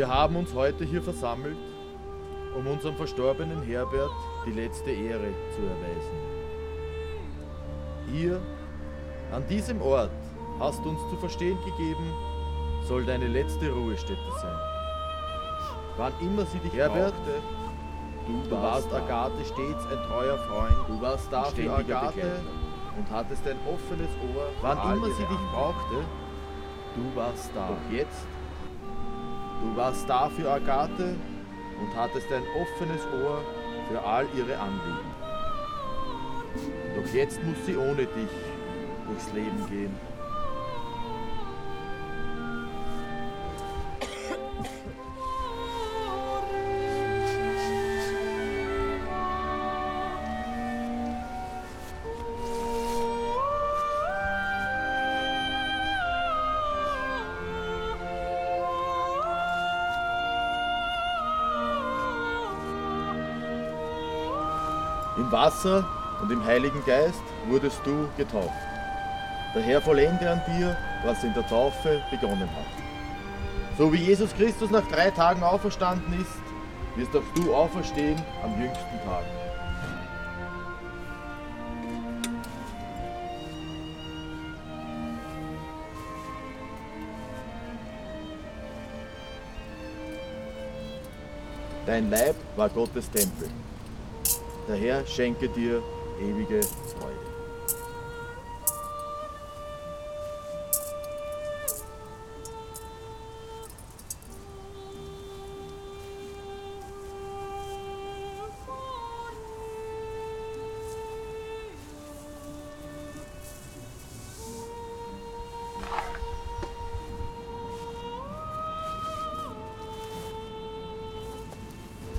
Wir haben uns heute hier versammelt, um unserem verstorbenen Herbert die letzte Ehre zu erweisen. Hier, an diesem Ort, hast du uns zu verstehen gegeben, soll deine letzte Ruhestätte sein. Wann immer sie dich Herbert, brauchte, Du, du warst Agathe stets ein treuer Freund. Du warst da für Agathe und hattest ein offenes Ohr. Wann immer sie dich brauchte, du warst da. Doch jetzt, du warst da für Agathe und hattest ein offenes Ohr für all ihre Anliegen. Doch jetzt muss sie ohne dich durchs Leben gehen. Im Wasser und im Heiligen Geist wurdest du getauft. Der Herr vollende an dir, was in der Taufe begonnen hat. So wie Jesus Christus nach drei Tagen auferstanden ist, wirst auch du auferstehen am jüngsten Tag. Dein Leib war Gottes Tempel. Der Herr schenke dir ewige Freude.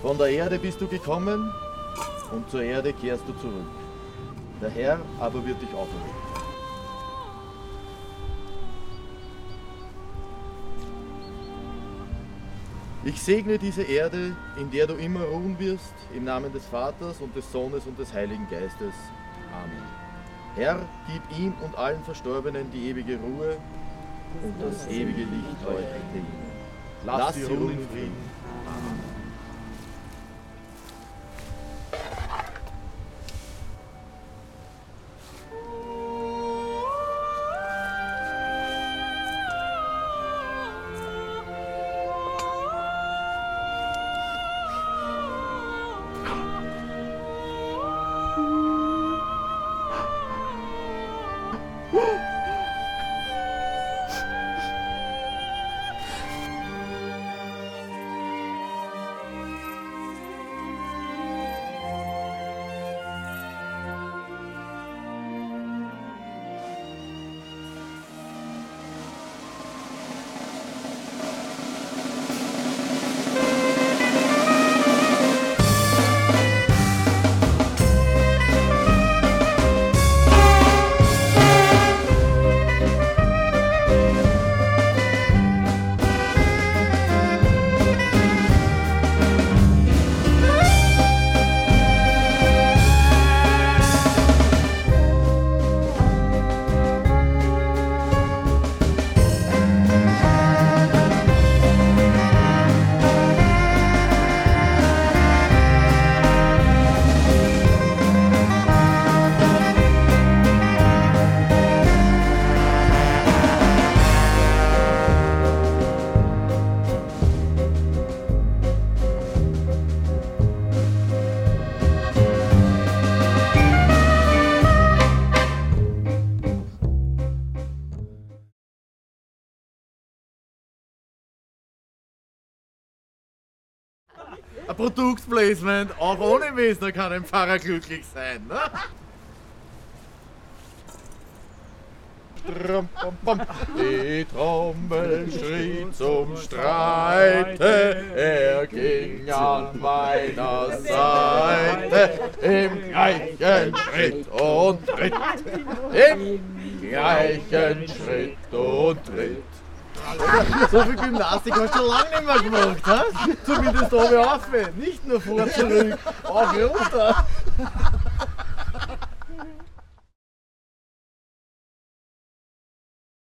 Von der Erde bist du gekommen und zur Erde kehrst du zurück. Der Herr aber wird dich auferwecken. Ich segne diese Erde, in der du immer ruhen wirst, im Namen des Vaters und des Sohnes und des Heiligen Geistes. Amen. Herr, gib ihm und allen Verstorbenen die ewige Ruhe und das ewige Licht ihnen. Lass sie ruhen in Frieden. Amen. Ein Produktplacement, auch ohne Wesner kann ein Pfarrer glücklich sein. Ne? Tram, pam, pam. Die Trommel schrie zum Streite, er ging an meiner Seite im gleichen Schritt und Tritt, im gleichen Schritt und Tritt. So viel Gymnastik hast du schon lange nicht mehr gemacht, ha? Zumindest oben auf, nicht nur vor, zurück, auf, runter.